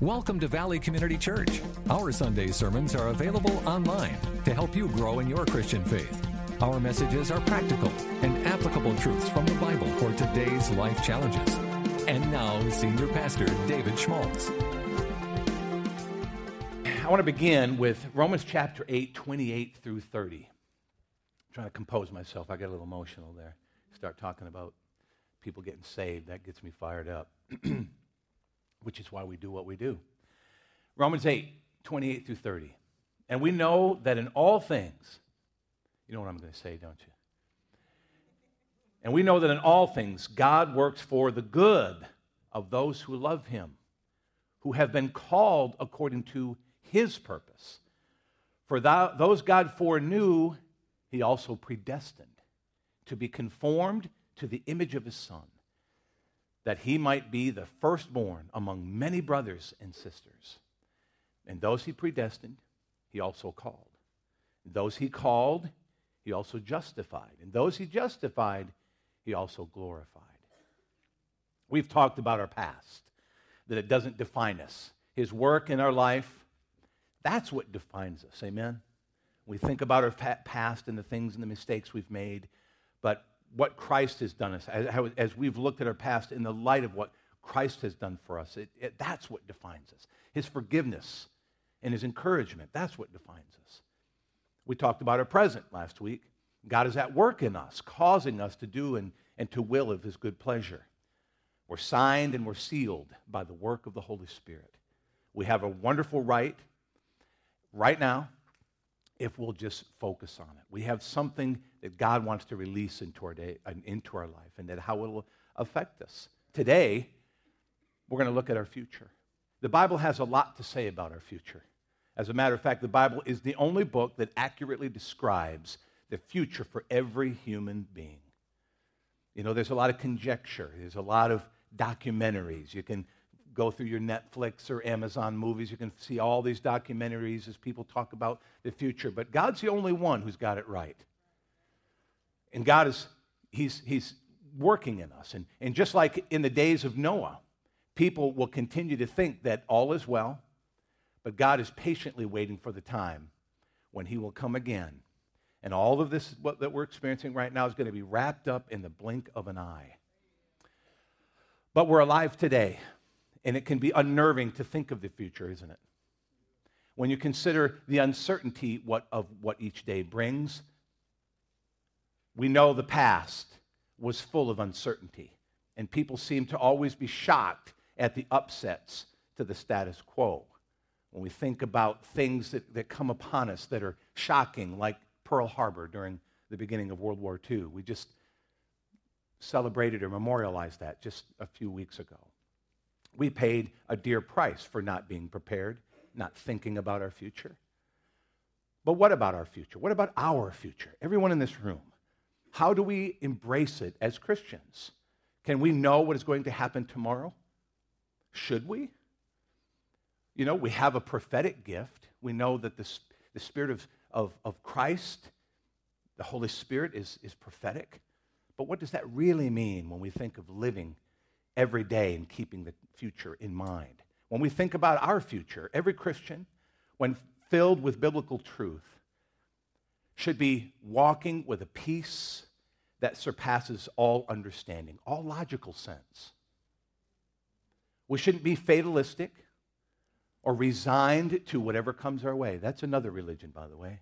Welcome to Valley Community Church. Our Sunday sermons are available online to help you grow in your Christian faith. Our messages are practical and applicable truths from the Bible for today's life challenges. And now, Senior Pastor David Schmaltz. I want to begin with Romans chapter 8, 28 through 30. I'm trying to compose myself. I get a little emotional there. Start talking about people getting saved. That gets me fired up. which is why we do what we do. Romans 8, 28 through 30. And we know that in all things, you know what I'm going to say, don't you? And we know that in all things, God works for the good of those who love him, who have been called according to his purpose. For thou, those God foreknew, he also predestined to be conformed to the image of his Son that he might be the firstborn among many brothers and sisters. And those he predestined, he also called. And those he called, he also justified. And those he justified, he also glorified. We've talked about our past, that it doesn't define us. His work in our life, that's what defines us. Amen? We think about our past and the things and the mistakes we've made, but what Christ has done us, as, as, we've looked at our past in the light of what Christ has done for us, it, it, that's what defines us. His forgiveness and his encouragement, that's what defines us. We talked about our present last week. God is at work in us, causing us to do and, and to will of his good pleasure. We're signed and we're sealed by the work of the Holy Spirit. We have a wonderful right right now if we'll just focus on it. We have something that God wants to release into our day, into our life, and that how it will affect us. Today, we're going to look at our future. The Bible has a lot to say about our future. As a matter of fact, the Bible is the only book that accurately describes the future for every human being. You know, there's a lot of conjecture, there's a lot of documentaries. You can go through your Netflix or Amazon movies, you can see all these documentaries as people talk about the future. But God's the only one who's got it right. And God is, He's, he's working in us. And, and just like in the days of Noah, people will continue to think that all is well, but God is patiently waiting for the time when He will come again. And all of this what, that we're experiencing right now is going to be wrapped up in the blink of an eye. But we're alive today, and it can be unnerving to think of the future, isn't it? When you consider the uncertainty what, of what each day brings, we know the past was full of uncertainty, and people seem to always be shocked at the upsets to the status quo. When we think about things that, that come upon us that are shocking, like Pearl Harbor during the beginning of World War II, we just celebrated or memorialized that just a few weeks ago. We paid a dear price for not being prepared, not thinking about our future. But what about our future? What about our future? Everyone in this room. How do we embrace it as Christians? Can we know what is going to happen tomorrow? Should we? You know, we have a prophetic gift. We know that the, the Spirit of, of, of Christ, the Holy Spirit, is, is prophetic. But what does that really mean when we think of living every day and keeping the future in mind? When we think about our future, every Christian, when filled with biblical truth, should be walking with a peace that surpasses all understanding, all logical sense. We shouldn't be fatalistic or resigned to whatever comes our way. That's another religion, by the way.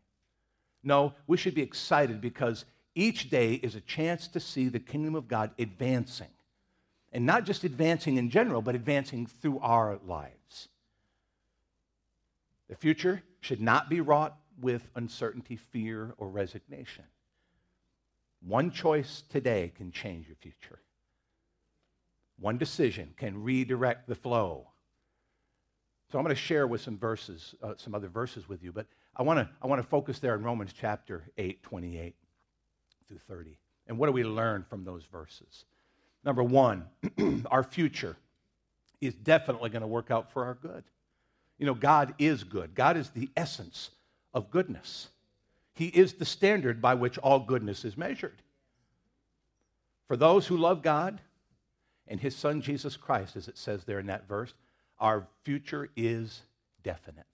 No, we should be excited because each day is a chance to see the kingdom of God advancing. And not just advancing in general, but advancing through our lives. The future should not be wrought with uncertainty, fear, or resignation. One choice today can change your future. One decision can redirect the flow. So I'm going to share with some verses, uh, some other verses with you, but I want to I want to focus there in Romans chapter 8, 28 through 30. And what do we learn from those verses? Number one, our future is definitely going to work out for our good. You know, God is good. God is the essence of goodness. He is the standard by which all goodness is measured. For those who love God and his son Jesus Christ, as it says there in that verse, Our future is definite.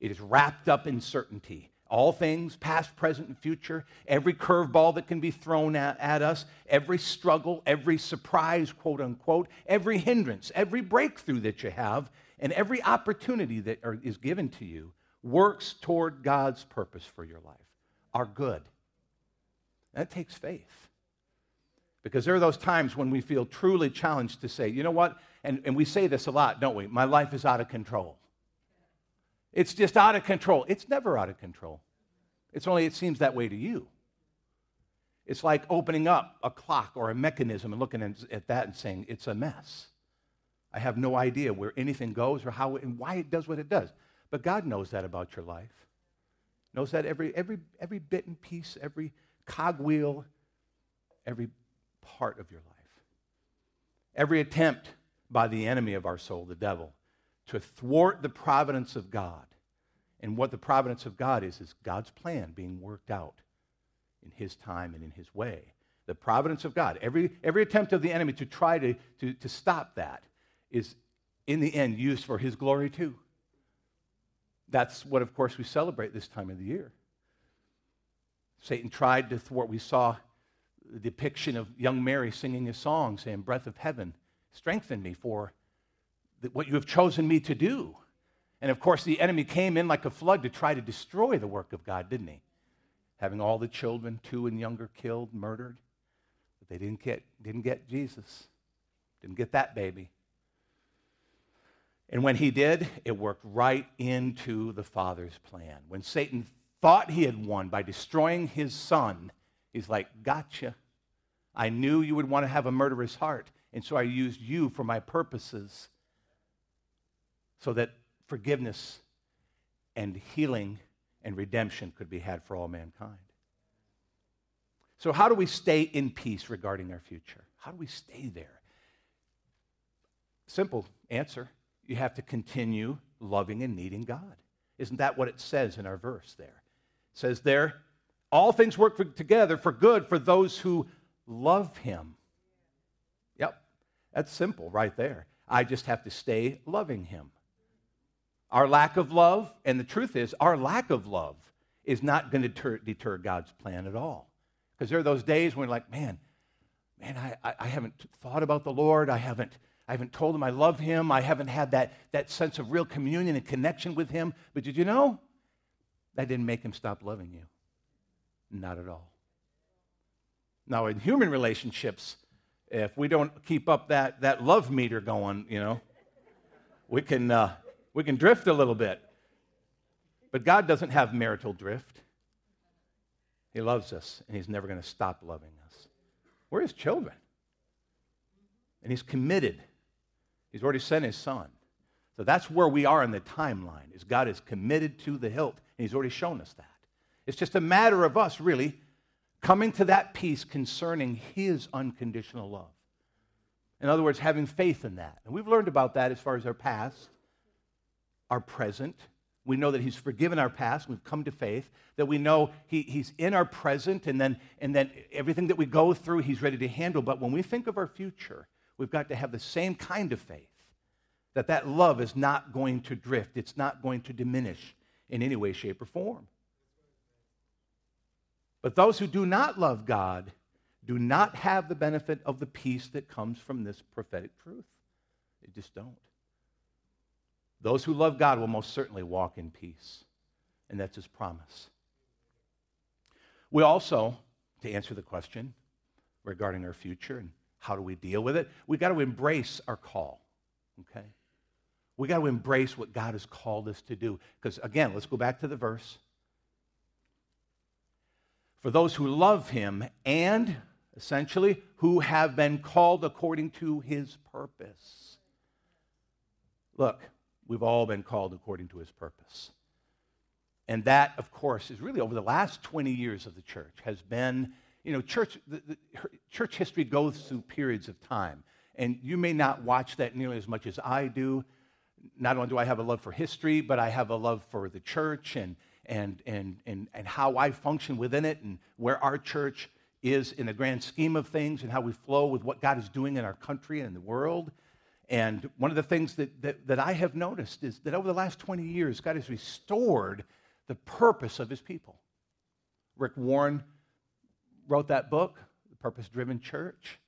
It is wrapped up in certainty. All things, past, present, and future, every curveball that can be thrown at, at, us, every struggle, every surprise, quote unquote, every hindrance, every breakthrough that you have, and every opportunity that are, is given to you works toward God's purpose for your life, are good. That takes faith. Because there are those times when we feel truly challenged to say, you know what? And, and we say this a lot, don't we? My life is out of control. It's just out of control. It's never out of control. It's only it seems that way to you. It's like opening up a clock or a mechanism and looking at that and saying, it's a mess. I have no idea where anything goes or how and why it does what it does. But God knows that about your life. Knows that every, every, every bit and piece, every cogwheel, every part of your life. Every attempt by the enemy of our soul, the devil, to thwart the providence of God. And what the providence of God is, is God's plan being worked out in His time and in His way. The providence of God. Every, every attempt of the enemy to try to, to, to stop that is, in the end, used for His glory too. That's what, of course, we celebrate this time of the year. Satan tried to thwart. We saw the depiction of young Mary singing a song saying, Breath of heaven, strengthen me for what you have chosen me to do. And of course, the enemy came in like a flood to try to destroy the work of God, didn't he? Having all the children, two and younger, killed, murdered. But they didn't get, didn't get Jesus, didn't get that baby. And when he did, it worked right into the Father's plan. When Satan thought he had won by destroying his son, he's like, Gotcha. I knew you would want to have a murderous heart, and so I used you for my purposes so that forgiveness and healing and redemption could be had for all mankind. So, how do we stay in peace regarding our future? How do we stay there? Simple answer you have to continue loving and needing God. Isn't that what it says in our verse there? It says there, all things work for, together for good for those who love Him. Yep, that's simple right there. I just have to stay loving Him. Our lack of love, and the truth is, our lack of love is not going to deter, deter God's plan at all. Because there are those days when, we're like, man, man, I, I haven't thought about the Lord. I haven't, I haven't told him I love him. I haven't had that, that sense of real communion and connection with him. But did you know? That didn't make him stop loving you. Not at all. Now, in human relationships, if we don't keep up that, that love meter going, you know, we can, uh, we can drift a little bit. But God doesn't have marital drift. He loves us, and He's never going to stop loving us. We're His children. And He's committed. He's already sent His Son. So that's where we are in the timeline, is God is committed to the hilt, and He's already shown us that. It's just a matter of us really coming to that peace concerning His unconditional love. In other words, having faith in that. And we've learned about that as far as our past our present. We know that He's forgiven our past. We've come to faith. That we know he, He's in our present, and then, and then everything that we go through, He's ready to handle. But when we think of our future, we've got to have the same kind of faith that that love is not going to drift, it's not going to diminish in any way, shape, or form. But those who do not love God do not have the benefit of the peace that comes from this prophetic truth. They just don't. Those who love God will most certainly walk in peace. And that's his promise. We also, to answer the question regarding our future and how do we deal with it, we got to embrace our call. Okay? We got to embrace what God has called us to do. Because again, let's go back to the verse. For those who love him and essentially who have been called according to his purpose. Look, We've all been called according to his purpose. And that, of course, is really over the last 20 years of the church has been, you know, church, the, the, church history goes through periods of time. And you may not watch that nearly as much as I do. Not only do I have a love for history, but I have a love for the church and, and, and, and, and how I function within it and where our church is in the grand scheme of things and how we flow with what God is doing in our country and in the world. And one of the things that, that, that I have noticed is that over the last 20 years, God has restored the purpose of his people. Rick Warren wrote that book, The Purpose Driven Church.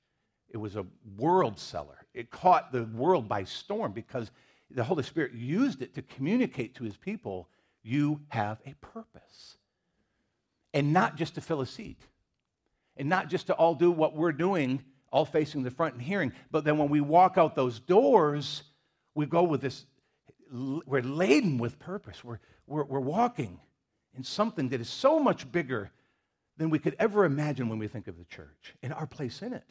It was a world seller. It caught the world by storm because the Holy Spirit used it to communicate to his people you have a purpose. And not just to fill a seat, and not just to all do what we're doing, all facing the front and hearing, but then when we walk out those doors, we go with this, we're laden with purpose. We're, we're, we're walking in something that is so much bigger than we could ever imagine when we think of the church and our place in it.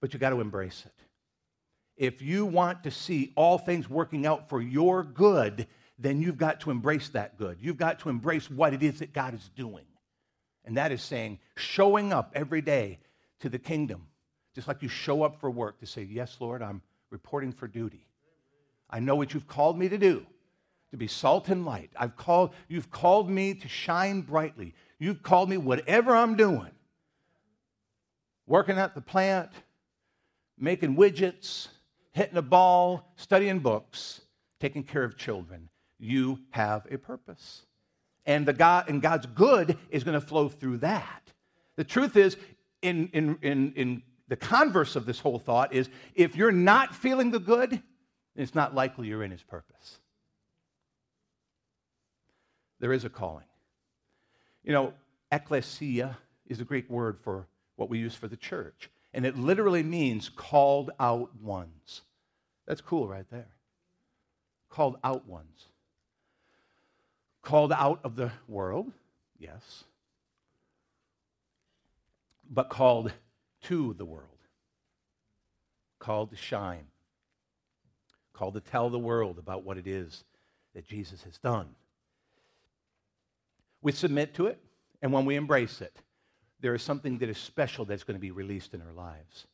But you got to embrace it. If you want to see all things working out for your good, then you've got to embrace that good. You've got to embrace what it is that God is doing. And that is saying, showing up every day to the kingdom, just like you show up for work to say, Yes, Lord, I'm reporting for duty. I know what you've called me to do, to be salt and light. I've called, you've called me to shine brightly. You've called me, whatever I'm doing, working at the plant, making widgets, hitting a ball, studying books, taking care of children. You have a purpose. And, the God, and God's good is going to flow through that. The truth is, in, in, in, in the converse of this whole thought is if you're not feeling the good, it's not likely you're in his purpose. There is a calling. You know, ecclesia is a Greek word for what we use for the church, and it literally means called out ones. That's cool right there. Called out ones. Called out of the world, yes, but called to the world. Called to shine. Called to tell the world about what it is that Jesus has done. We submit to it, and when we embrace it, there is something that is special that's going to be released in our lives.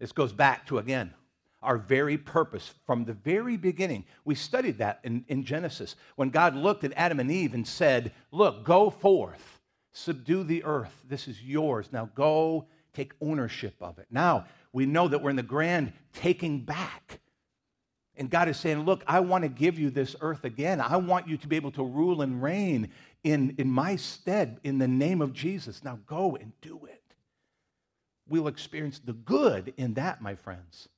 This goes back to, again, our very purpose from the very beginning. We studied that in, in Genesis when God looked at Adam and Eve and said, Look, go forth, subdue the earth. This is yours. Now go take ownership of it. Now we know that we're in the grand taking back. And God is saying, Look, I want to give you this earth again. I want you to be able to rule and reign in, in my stead in the name of Jesus. Now go and do it. We'll experience the good in that, my friends.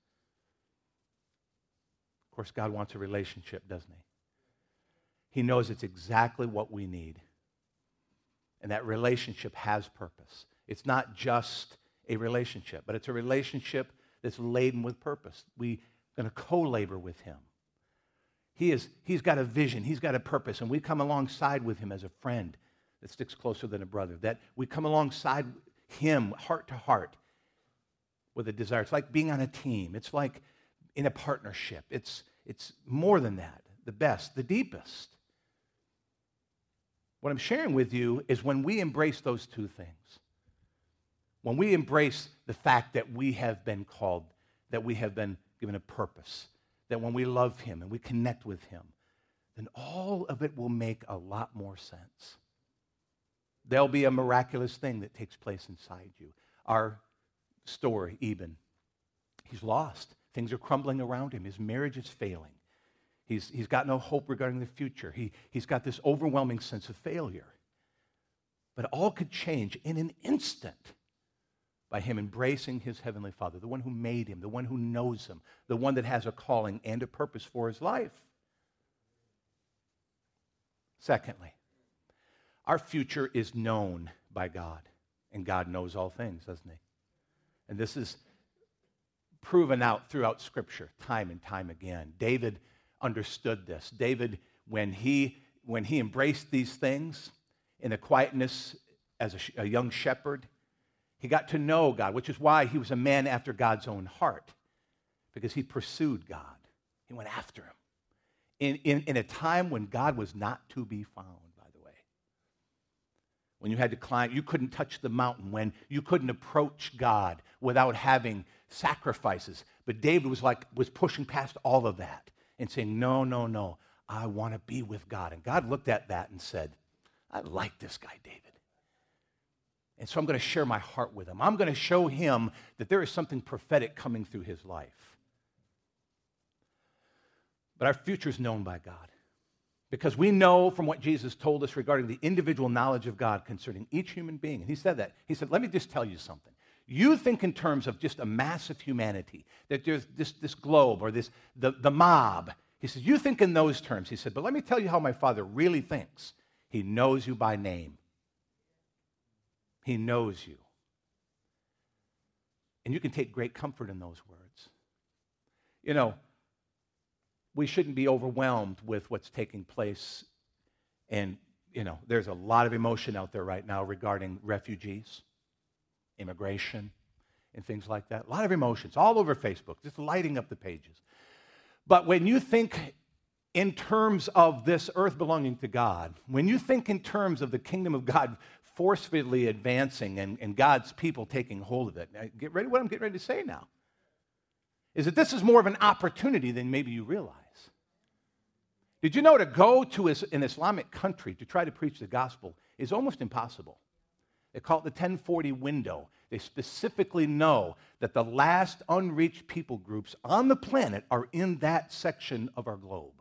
Of course, God wants a relationship, doesn't He? He knows it's exactly what we need. And that relationship has purpose. It's not just a relationship, but it's a relationship that's laden with purpose. We're going to co labor with Him. He is, he's got a vision, He's got a purpose, and we come alongside with Him as a friend that sticks closer than a brother. That we come alongside Him heart to heart with a desire. It's like being on a team. It's like in a partnership. It's, it's more than that, the best, the deepest. What I'm sharing with you is when we embrace those two things, when we embrace the fact that we have been called, that we have been given a purpose, that when we love Him and we connect with Him, then all of it will make a lot more sense. There'll be a miraculous thing that takes place inside you. Our story, Eben, he's lost. Things are crumbling around him. His marriage is failing. He's, he's got no hope regarding the future. He, he's got this overwhelming sense of failure. But all could change in an instant by him embracing his heavenly Father, the one who made him, the one who knows him, the one that has a calling and a purpose for his life. Secondly, our future is known by God, and God knows all things, doesn't he? And this is proven out throughout Scripture time and time again. David understood this. David, when he, when he embraced these things in the quietness as a, a young shepherd, he got to know God, which is why he was a man after God's own heart, because he pursued God. He went after him in, in, in a time when God was not to be found. When you had to climb, you couldn't touch the mountain, when you couldn't approach God without having sacrifices. But David was like, was pushing past all of that and saying, No, no, no, I want to be with God. And God looked at that and said, I like this guy, David. And so I'm going to share my heart with him. I'm going to show him that there is something prophetic coming through his life. But our future is known by God. Because we know from what Jesus told us regarding the individual knowledge of God concerning each human being. And he said that. He said, Let me just tell you something. You think in terms of just a mass of humanity, that there's this, this globe or this the, the mob. He says, You think in those terms. He said, But let me tell you how my father really thinks. He knows you by name. He knows you. And you can take great comfort in those words. You know, we shouldn't be overwhelmed with what's taking place. And, you know, there's a lot of emotion out there right now regarding refugees, immigration, and things like that. A lot of emotions all over Facebook, just lighting up the pages. But when you think in terms of this earth belonging to God, when you think in terms of the kingdom of God forcefully advancing and, and God's people taking hold of it, get ready what I'm getting ready to say now. Is that this is more of an opportunity than maybe you realize. Did you know to go to an Islamic country to try to preach the gospel is almost impossible? They call it the 1040 window. They specifically know that the last unreached people groups on the planet are in that section of our globe.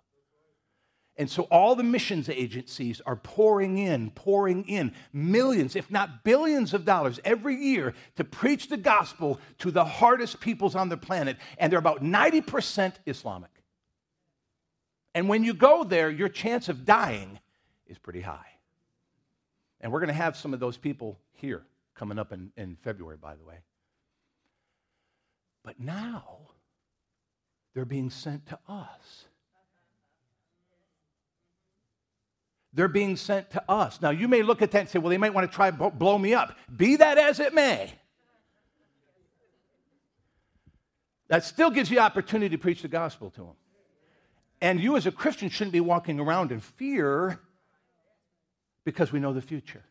And so all the missions agencies are pouring in, pouring in millions, if not billions of dollars every year to preach the gospel to the hardest peoples on the planet. And they're about 90% Islamic. And when you go there, your chance of dying is pretty high. And we're going to have some of those people here coming up in, in February, by the way. But now they're being sent to us. They're being sent to us. Now, you may look at that and say, well, they might want to try blow me up. Be that as it may. That still gives you opportunity to preach the gospel to them. And you, as a Christian, shouldn't be walking around in fear because we know the future.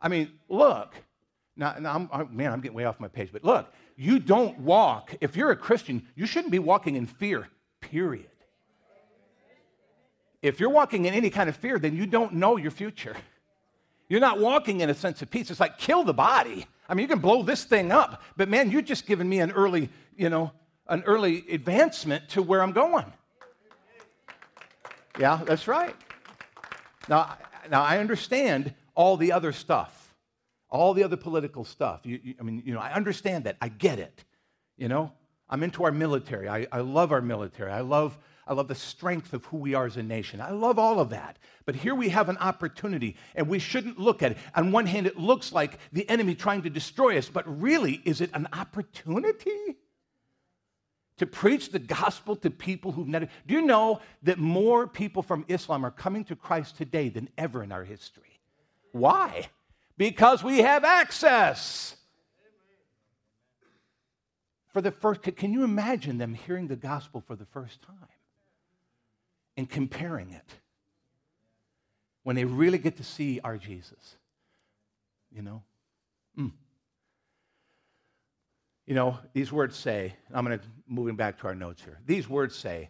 I mean, look. Now, now I'm, I'm, man, I'm getting way off my page, but look, you don't walk, if you're a Christian, you shouldn't be walking in fear, period. If you're walking in any kind of fear, then you don't know your future. You're not walking in a sense of peace. It's like kill the body. I mean, you can blow this thing up, but man, you've just given me an early, you know, an early advancement to where I'm going. Yeah, that's right. Now, now I understand all the other stuff, all the other political stuff. You, you, I mean, you know, I understand that. I get it. You know, I'm into our military. I, I love our military. I love, I love the strength of who we are as a nation. I love all of that. But here we have an opportunity, and we shouldn't look at it. On one hand, it looks like the enemy trying to destroy us, but really, is it an opportunity? To preach the gospel to people who've never. Do you know that more people from Islam are coming to Christ today than ever in our history? Why? Because we have access. For the first, can you imagine them hearing the gospel for the first time and comparing it when they really get to see our Jesus? You know? Mm. You know, these words say, I'm going to moving back to our notes here. These words say,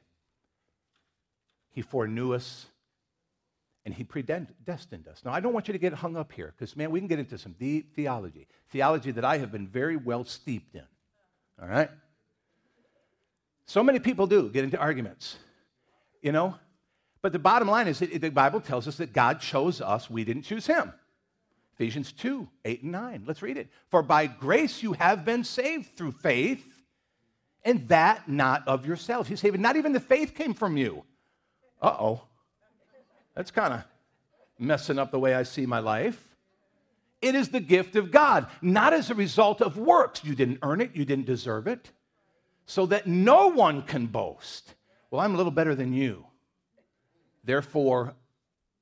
He foreknew us and He predestined us. Now, I don't want you to get hung up here because, man, we can get into some deep theology, theology that I have been very well steeped in. All right? So many people do get into arguments, you know? But the bottom line is that the Bible tells us that God chose us, we didn't choose Him. Ephesians 2 8 and 9. Let's read it. For by grace you have been saved through faith, and that not of yourselves. He's saying, not even the faith came from you. Uh oh. That's kind of messing up the way I see my life. It is the gift of God, not as a result of works. You didn't earn it, you didn't deserve it, so that no one can boast. Well, I'm a little better than you. Therefore,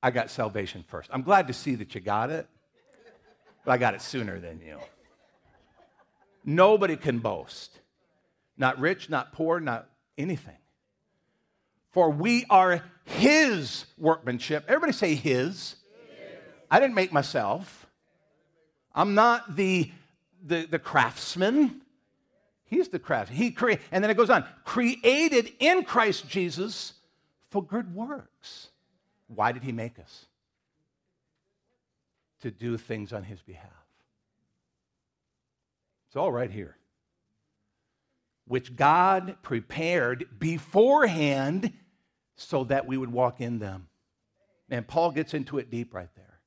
I got salvation first. I'm glad to see that you got it but I got it sooner than you. Nobody can boast. Not rich, not poor, not anything. For we are his workmanship. Everybody say his. his. I didn't make myself. I'm not the, the, the craftsman. He's the craftsman. He created, and then it goes on, created in Christ Jesus for good works. Why did he make us? To do things on his behalf. It's all right here. Which God prepared beforehand so that we would walk in them. And Paul gets into it deep right there.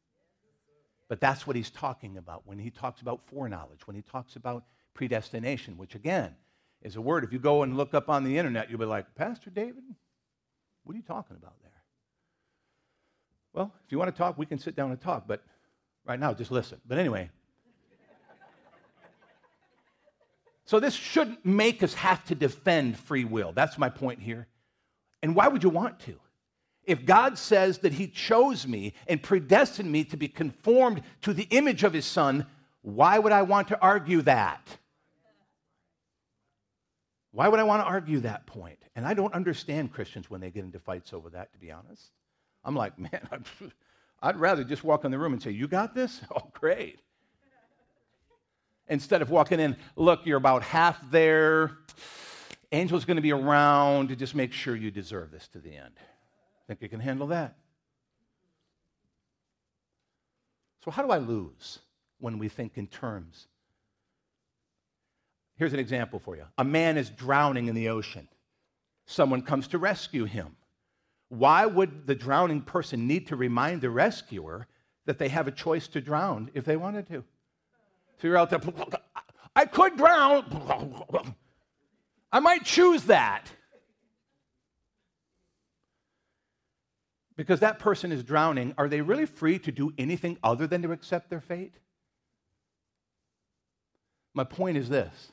But that's what he's talking about when he talks about foreknowledge, when he talks about predestination, which again is a word. If you go and look up on the internet, you'll be like, Pastor David, what are you talking about there? Well, if you want to talk, we can sit down and talk, but right now, just listen. But anyway, so this shouldn't make us have to defend free will. That's my point here. And why would you want to? If God says that He chose me and predestined me to be conformed to the image of His Son, why would I want to argue that? Why would I want to argue that point? And I don't understand Christians when they get into fights over that, to be honest. I'm like, man, I'd rather just walk in the room and say, You got this? Oh, great. Instead of walking in, look, you're about half there. Angel's going to be around to just make sure you deserve this to the end. Think you can handle that? So, how do I lose when we think in terms? Here's an example for you a man is drowning in the ocean, someone comes to rescue him. Why would the drowning person need to remind the rescuer that they have a choice to drown if they wanted to? So you're out there, I could drown. I might choose that. because that person is drowning, are they really free to do anything other than to accept their fate? My point is this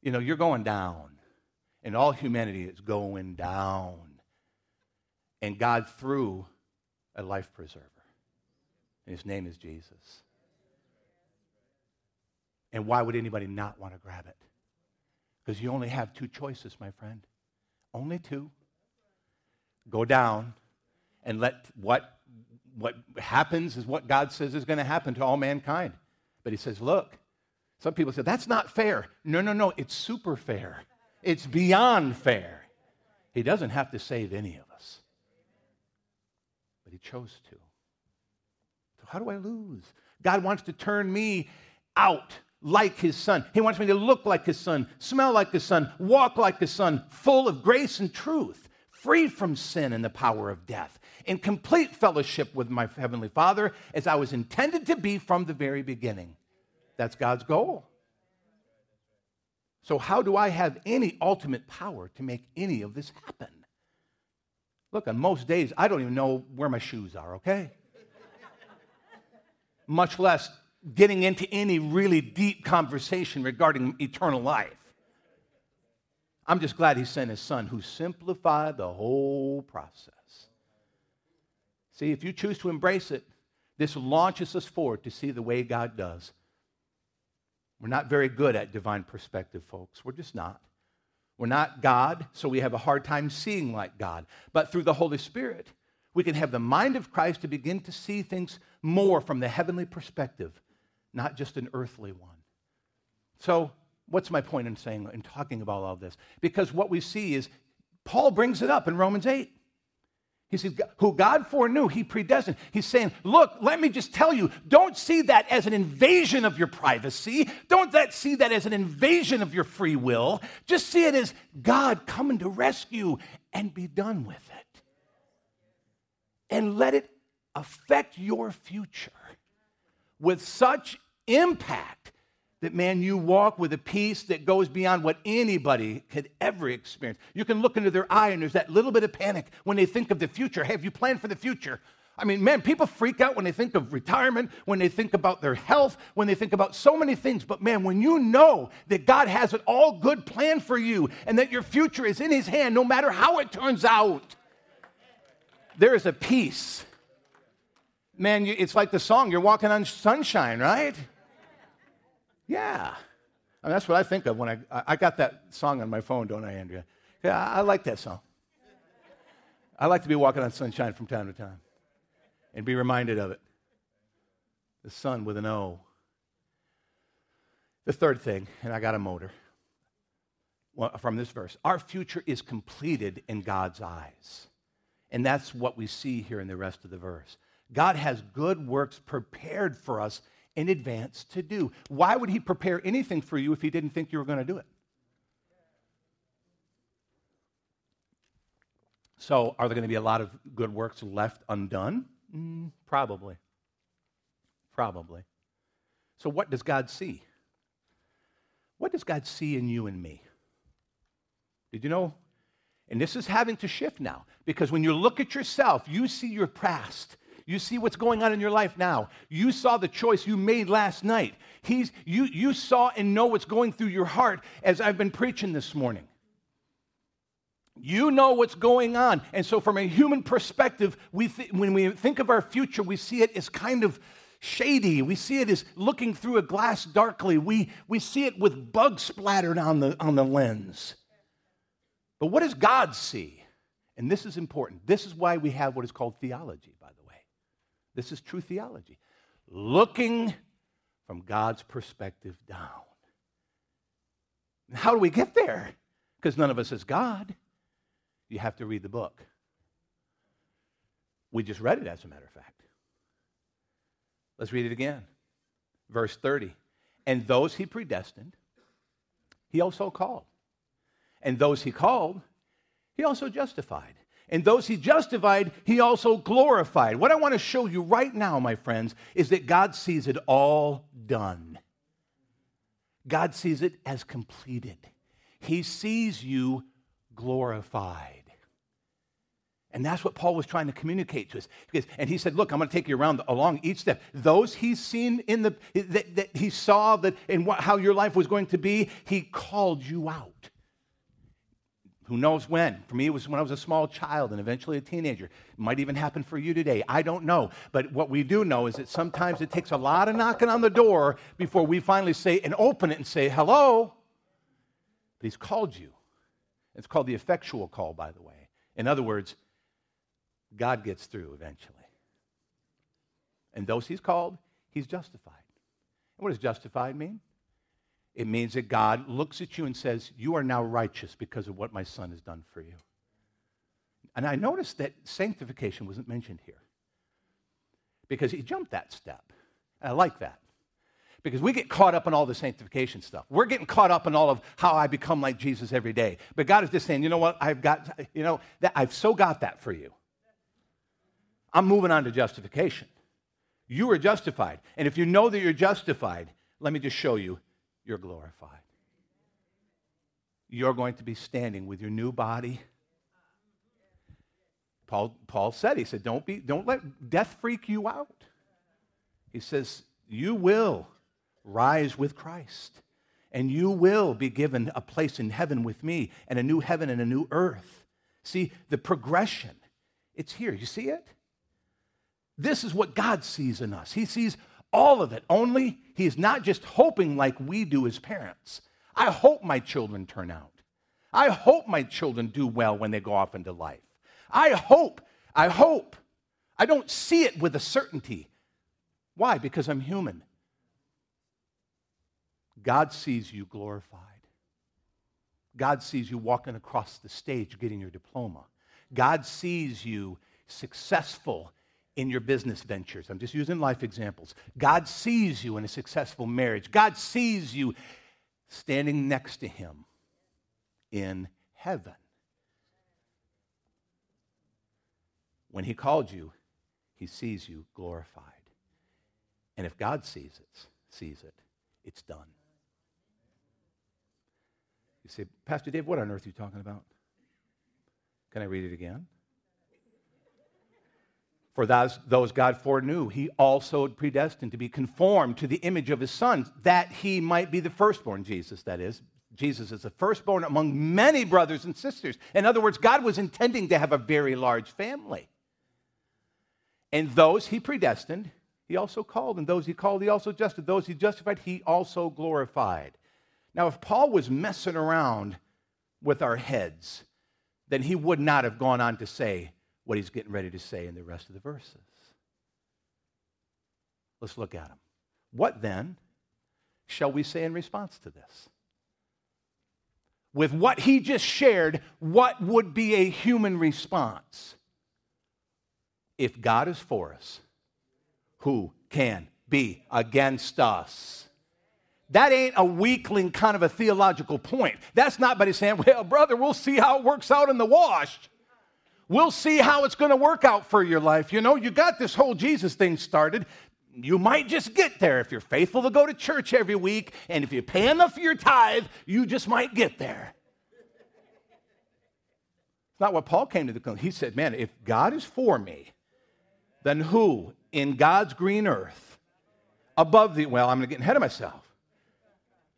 you know, you're going down, and all humanity is going down. And God threw a life preserver, and his name is Jesus. And why would anybody not want to grab it? Because you only have two choices, my friend. Only two. Go down and let what, what happens is what God says is going to happen to all mankind. But he says, look, some people say, that's not fair. No, no, no, it's super fair. It's beyond fair. He doesn't have to save any of us, but he chose to. So, how do I lose? God wants to turn me out like his son. He wants me to look like his son, smell like his son, walk like his son, full of grace and truth, free from sin and the power of death in complete fellowship with my Heavenly Father as I was intended to be from the very beginning. That's God's goal. So, how do I have any ultimate power to make any of this happen? Look, on most days, I don't even know where my shoes are, okay? Much less getting into any really deep conversation regarding eternal life. I'm just glad he sent his son who simplified the whole process. See, if you choose to embrace it, this launches us forward to see the way God does. We're not very good at divine perspective, folks. We're just not. We're not God, so we have a hard time seeing like God. But through the Holy Spirit, we can have the mind of Christ to begin to see things more from the heavenly perspective, not just an earthly one. So, what's my point in saying in talking about all this? Because what we see is Paul brings it up in Romans 8. He says, who God foreknew, he predestined. He's saying, look, let me just tell you, don't see that as an invasion of your privacy. Don't that see that as an invasion of your free will. Just see it as God coming to rescue and be done with it. And let it affect your future with such impact that, man, you walk with a peace that goes beyond what anybody could ever experience. You can look into their eye and there's that little bit of panic when they think of the future. Have you planned for the future? I mean, man, people freak out when they think of retirement, when they think about their health, when they think about so many things. But man, when you know that God has an all good plan for you and that your future is in His hand, no matter how it turns out, there is a peace. Man, it's like the song, you're walking on sunshine, right? Yeah. Mean, that's what I think of when I, I got that song on my phone, don't I, Andrea? Yeah, I, I like that song. I like to be walking on sunshine from time to time and be reminded of it. The sun with an O. The third thing, and I got a motor from this verse our future is completed in God's eyes. And that's what we see here in the rest of the verse. God has good works prepared for us in advance to do. Why would He prepare anything for you if He didn't think you were going to do it? So, are there going to be a lot of good works left undone? Mm, probably. Probably. So, what does God see? What does God see in you and me? Did you know? And this is having to shift now because when you look at yourself, you see your past. You see what's going on in your life now. You saw the choice you made last night. He's, you, you saw and know what's going through your heart as I've been preaching this morning. You know what's going on. And so, from a human perspective, we th- when we think of our future, we see it as kind of shady. We see it as looking through a glass darkly. We, we see it with bugs splattered on the, on the lens. But what does God see? And this is important. This is why we have what is called theology, by the way. This is true theology. Looking from God's perspective down. how do we get there? Because none of us is God. You have to read the book. We just read it, as a matter of fact. Let's read it again. Verse 30. And those he predestined, he also called. And those he called, he also justified. And those he justified, he also glorified. What I want to show you right now, my friends, is that God sees it all done. God sees it as completed. He sees you glorified. And that's what Paul was trying to communicate to us. Because, and he said, Look, I'm going to take you around along each step. Those he's seen in the, that, that he saw that in what, how your life was going to be, he called you out. Who knows when? For me, it was when I was a small child and eventually a teenager. It might even happen for you today. I don't know. But what we do know is that sometimes it takes a lot of knocking on the door before we finally say and open it and say, hello. But he's called you. It's called the effectual call, by the way. In other words, God gets through eventually. And those he's called, he's justified. And what does justified mean? It means that God looks at you and says, You are now righteous because of what my son has done for you. And I noticed that sanctification wasn't mentioned here because he jumped that step. And I like that because we get caught up in all the sanctification stuff. We're getting caught up in all of how I become like Jesus every day. But God is just saying, you know what? I've got, you know, that I've so got that for you. I'm moving on to justification. You are justified. And if you know that you're justified, let me just show you you're glorified. You're going to be standing with your new body. Paul, Paul said, he said, don't, be, don't let death freak you out. He says, you will rise with Christ, and you will be given a place in heaven with me, and a new heaven and a new earth. See, the progression, it's here. You see it? This is what God sees in us. He sees all of it. Only he's not just hoping like we do as parents. I hope my children turn out. I hope my children do well when they go off into life. I hope, I hope. I don't see it with a certainty. Why? Because I'm human. God sees you glorified. God sees you walking across the stage getting your diploma. God sees you successful in your business ventures. I'm just using life examples. God sees you in a successful marriage. God sees you standing next to Him in heaven. When He called you, He sees you glorified. And if God sees it, sees it, it's done. You say, Pastor Dave, what on earth are you talking about? Can I read it again? For those, those God foreknew, he also predestined to be conformed to the image of his son, that he might be the firstborn, Jesus, that is. Jesus is the firstborn among many brothers and sisters. In other words, God was intending to have a very large family. And those he predestined, he also called. And those he called, he also justified. Those he justified, he also glorified. Now, if Paul was messing around with our heads, then he would not have gone on to say, what he's getting ready to say in the rest of the verses. Let's look at them. What then shall we say in response to this? With what he just shared, what would be a human response? If God is for us, who can be against us? That ain't a weakling kind of a theological point. That's not by saying, well, brother, we'll see how it works out in the wash. We'll see how it's going to work out for your life. You know, you got this whole Jesus thing started. You might just get there if you're faithful to go to church every week, and if you pay enough for your tithe, you just might get there. It's not what Paul came to the conclusion. He said, Man, if God is for me, then who in God's green earth above the, well, I'm going to get ahead of myself.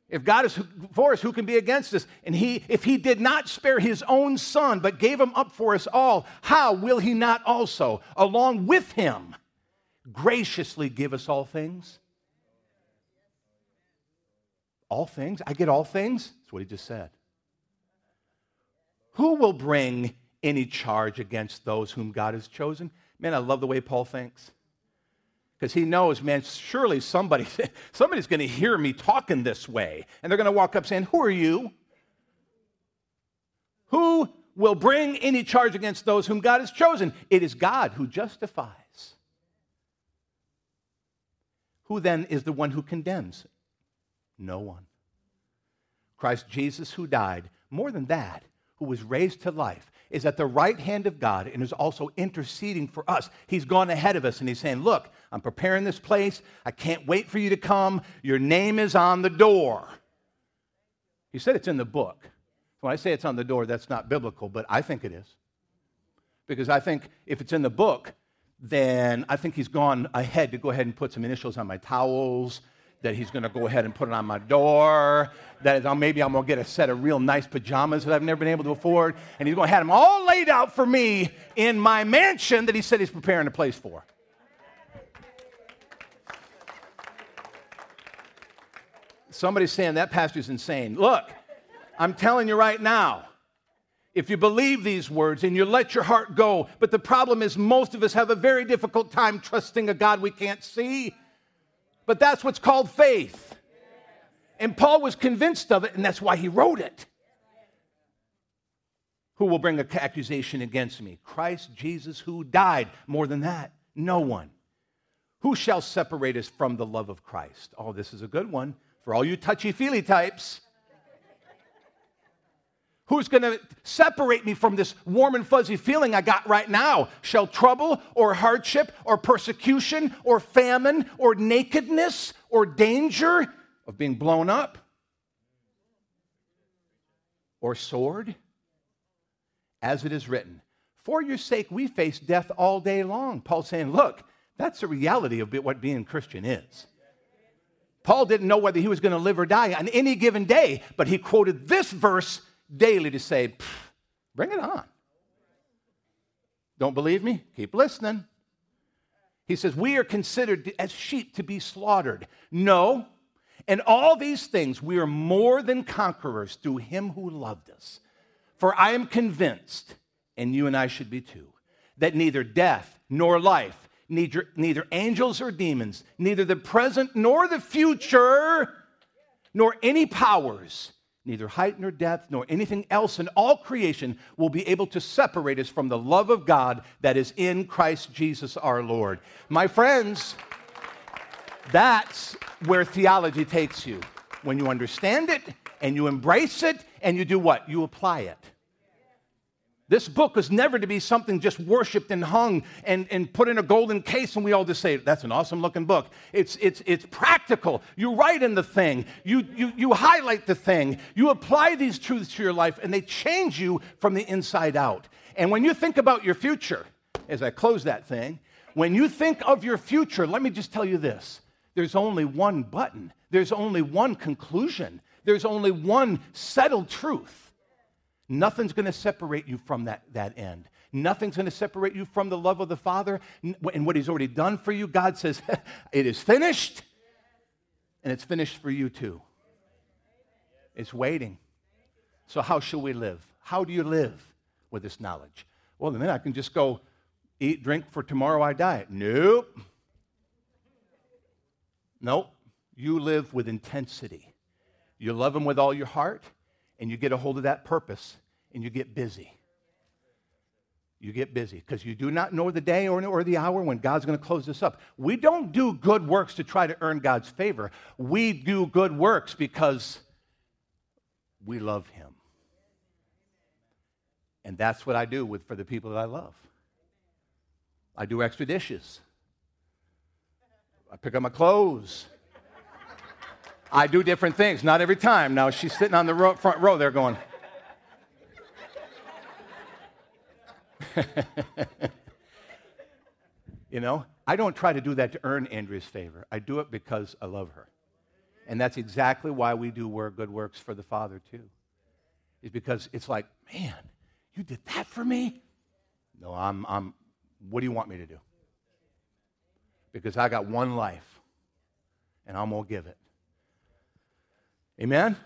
If God is for us, who can be against us? And he, if he did not spare his own son, but gave him up for us all, how will he not also, along with him, graciously give us all things? All things? I get all things? That's what he just said. Who will bring any charge against those whom God has chosen? Man, I love the way Paul thinks because he knows, man, surely somebody, somebody's going to hear me talking this way. And they're going to walk up saying, Who are you? Who will bring any charge against those whom God has chosen? It is God who justifies. Who then is the one who condemns? No one. Christ Jesus, who died, more than that, who was raised to life, is at the right hand of God and is also interceding for us. He's gone ahead of us and he's saying, Look, I'm preparing this place. I can't wait for you to come. Your name is on the door. He said it's in the book. When I say it's on the door, that's not biblical, but I think it is. Because I think if it's in the book, then I think he's gone ahead to go ahead and put some initials on my towels that he's going to go ahead and put it on my door, that maybe I'm going to get a set of real nice pajamas that I've never been able to afford, and he's going to have them all laid out for me in my mansion that he said he's preparing a place for. Somebody's saying that pastor's insane. Look, I'm telling you right now, if you believe these words and you let your heart go, but the problem is most of us have a very difficult time trusting a God we can't see. But that's what's called faith. And Paul was convinced of it, and that's why he wrote it. Who will bring an accusation against me? Christ Jesus, who died. More than that, no one. Who shall separate us from the love of Christ? Oh, this is a good one for all you touchy feely types. Who's going to separate me from this warm and fuzzy feeling I got right now? Shall trouble or hardship or persecution or famine or nakedness or danger of being blown up or sword? As it is written, for your sake we face death all day long. Paul's saying, look, that's the reality of what being Christian is. Paul didn't know whether he was going to live or die on any given day, but he quoted this verse daily to say, bring it on. Don't believe me? Keep listening. He says, We are considered as sheep to be slaughtered. No. In all these things, we are more than conquerors through him who loved us. For I am convinced, and you and I should be too, that neither death nor life, neither, neither angels or demons, neither the present nor the future, nor any powers, neither height nor depth nor anything else in all creation will be able to separate us from the love of God that is in Christ Jesus our Lord. My friends, that's where theology takes you. When you understand it and you embrace it and you do what? You apply it. This book was never to be something just worshiped and hung and, and put in a golden case and we all just say, that's an awesome looking book. It's, it's, it's practical. You write in the thing, you, you, you highlight the thing, you apply these truths to your life and they change you from the inside out. And when you think about your future, as I close that thing, when you think of your future, let me just tell you this there's only one button, there's only one conclusion, there's only one settled truth Nothing's going to separate you from that, that end. Nothing's going to separate you from the love of the Father and what He's already done for you. God says, It is finished, and it's finished for you too. It's waiting. So, how shall we live? How do you live with this knowledge? Well, then I can just go eat, drink, for tomorrow I die. Nope. Nope. You live with intensity. You love Him with all your heart and you get a hold of that purpose and you get busy. You get busy because you do not know the day or, or the hour when God's going to close this up. We don't do good works to try to earn God's favor. We do good works because we love Him. And that's what I do with, for the people that I love. I do extra dishes. I pick up my clothes. I do different things, not every time. Now she's sitting on the front row there going, you know, I don't try to do that to earn Andrea's favor. I do it because I love her. And that's exactly why we do work, good works for the Father, too. Is because it's like, man, you did that for me? No, I'm, I'm, what do you want me to do? Because I got one life, and I'm going to give it. Amen?